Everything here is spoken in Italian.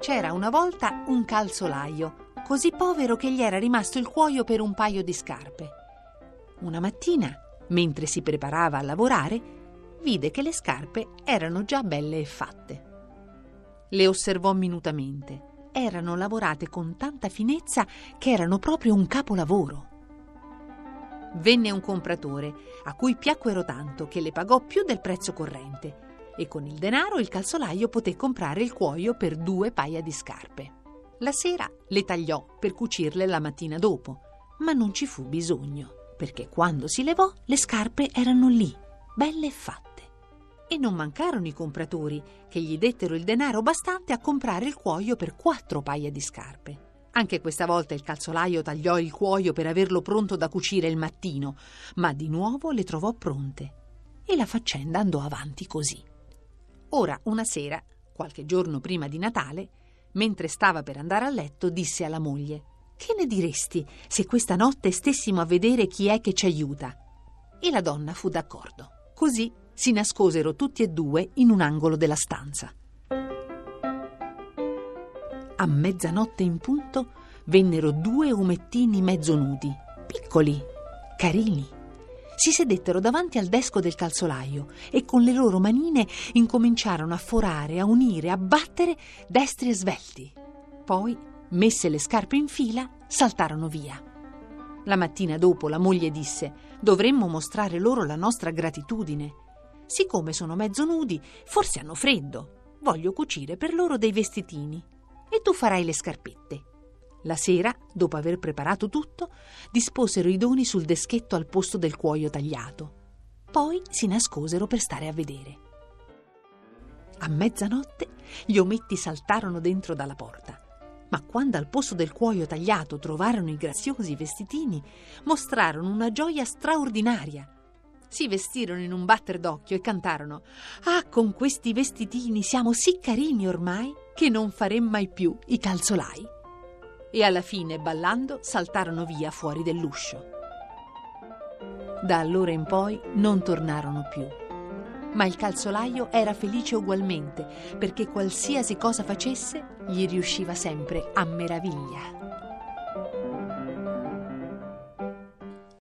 C'era una volta un calzolaio, così povero che gli era rimasto il cuoio per un paio di scarpe. Una mattina, mentre si preparava a lavorare, vide che le scarpe erano già belle e fatte. Le osservò minutamente. Erano lavorate con tanta finezza che erano proprio un capolavoro. Venne un compratore, a cui piacquero tanto che le pagò più del prezzo corrente e con il denaro il calzolaio poté comprare il cuoio per due paia di scarpe. La sera le tagliò per cucirle la mattina dopo, ma non ci fu bisogno, perché quando si levò le scarpe erano lì, belle e fatte. E non mancarono i compratori, che gli dettero il denaro bastante a comprare il cuoio per quattro paia di scarpe. Anche questa volta il calzolaio tagliò il cuoio per averlo pronto da cucire il mattino, ma di nuovo le trovò pronte. E la faccenda andò avanti così. Ora, una sera, qualche giorno prima di Natale, mentre stava per andare a letto, disse alla moglie: Che ne diresti se questa notte stessimo a vedere chi è che ci aiuta? E la donna fu d'accordo. Così si nascosero tutti e due in un angolo della stanza. A mezzanotte in punto vennero due omettini mezzo nudi, piccoli, carini. Si sedettero davanti al desco del calzolaio e con le loro manine incominciarono a forare, a unire, a battere destri e svelti. Poi, messe le scarpe in fila, saltarono via. La mattina dopo la moglie disse: Dovremmo mostrare loro la nostra gratitudine. Siccome sono mezzo nudi, forse hanno freddo. Voglio cucire per loro dei vestitini. E tu farai le scarpette. La sera, dopo aver preparato tutto, disposero i doni sul deschetto al posto del cuoio tagliato. Poi si nascosero per stare a vedere. A mezzanotte gli ometti saltarono dentro dalla porta. Ma quando al posto del cuoio tagliato trovarono i graziosi vestitini, mostrarono una gioia straordinaria si vestirono in un batter d'occhio e cantarono Ah, con questi vestitini siamo sì carini ormai che non faremo mai più i calzolai. E alla fine, ballando, saltarono via fuori dell'uscio. Da allora in poi non tornarono più. Ma il calzolaio era felice ugualmente, perché qualsiasi cosa facesse gli riusciva sempre a meraviglia.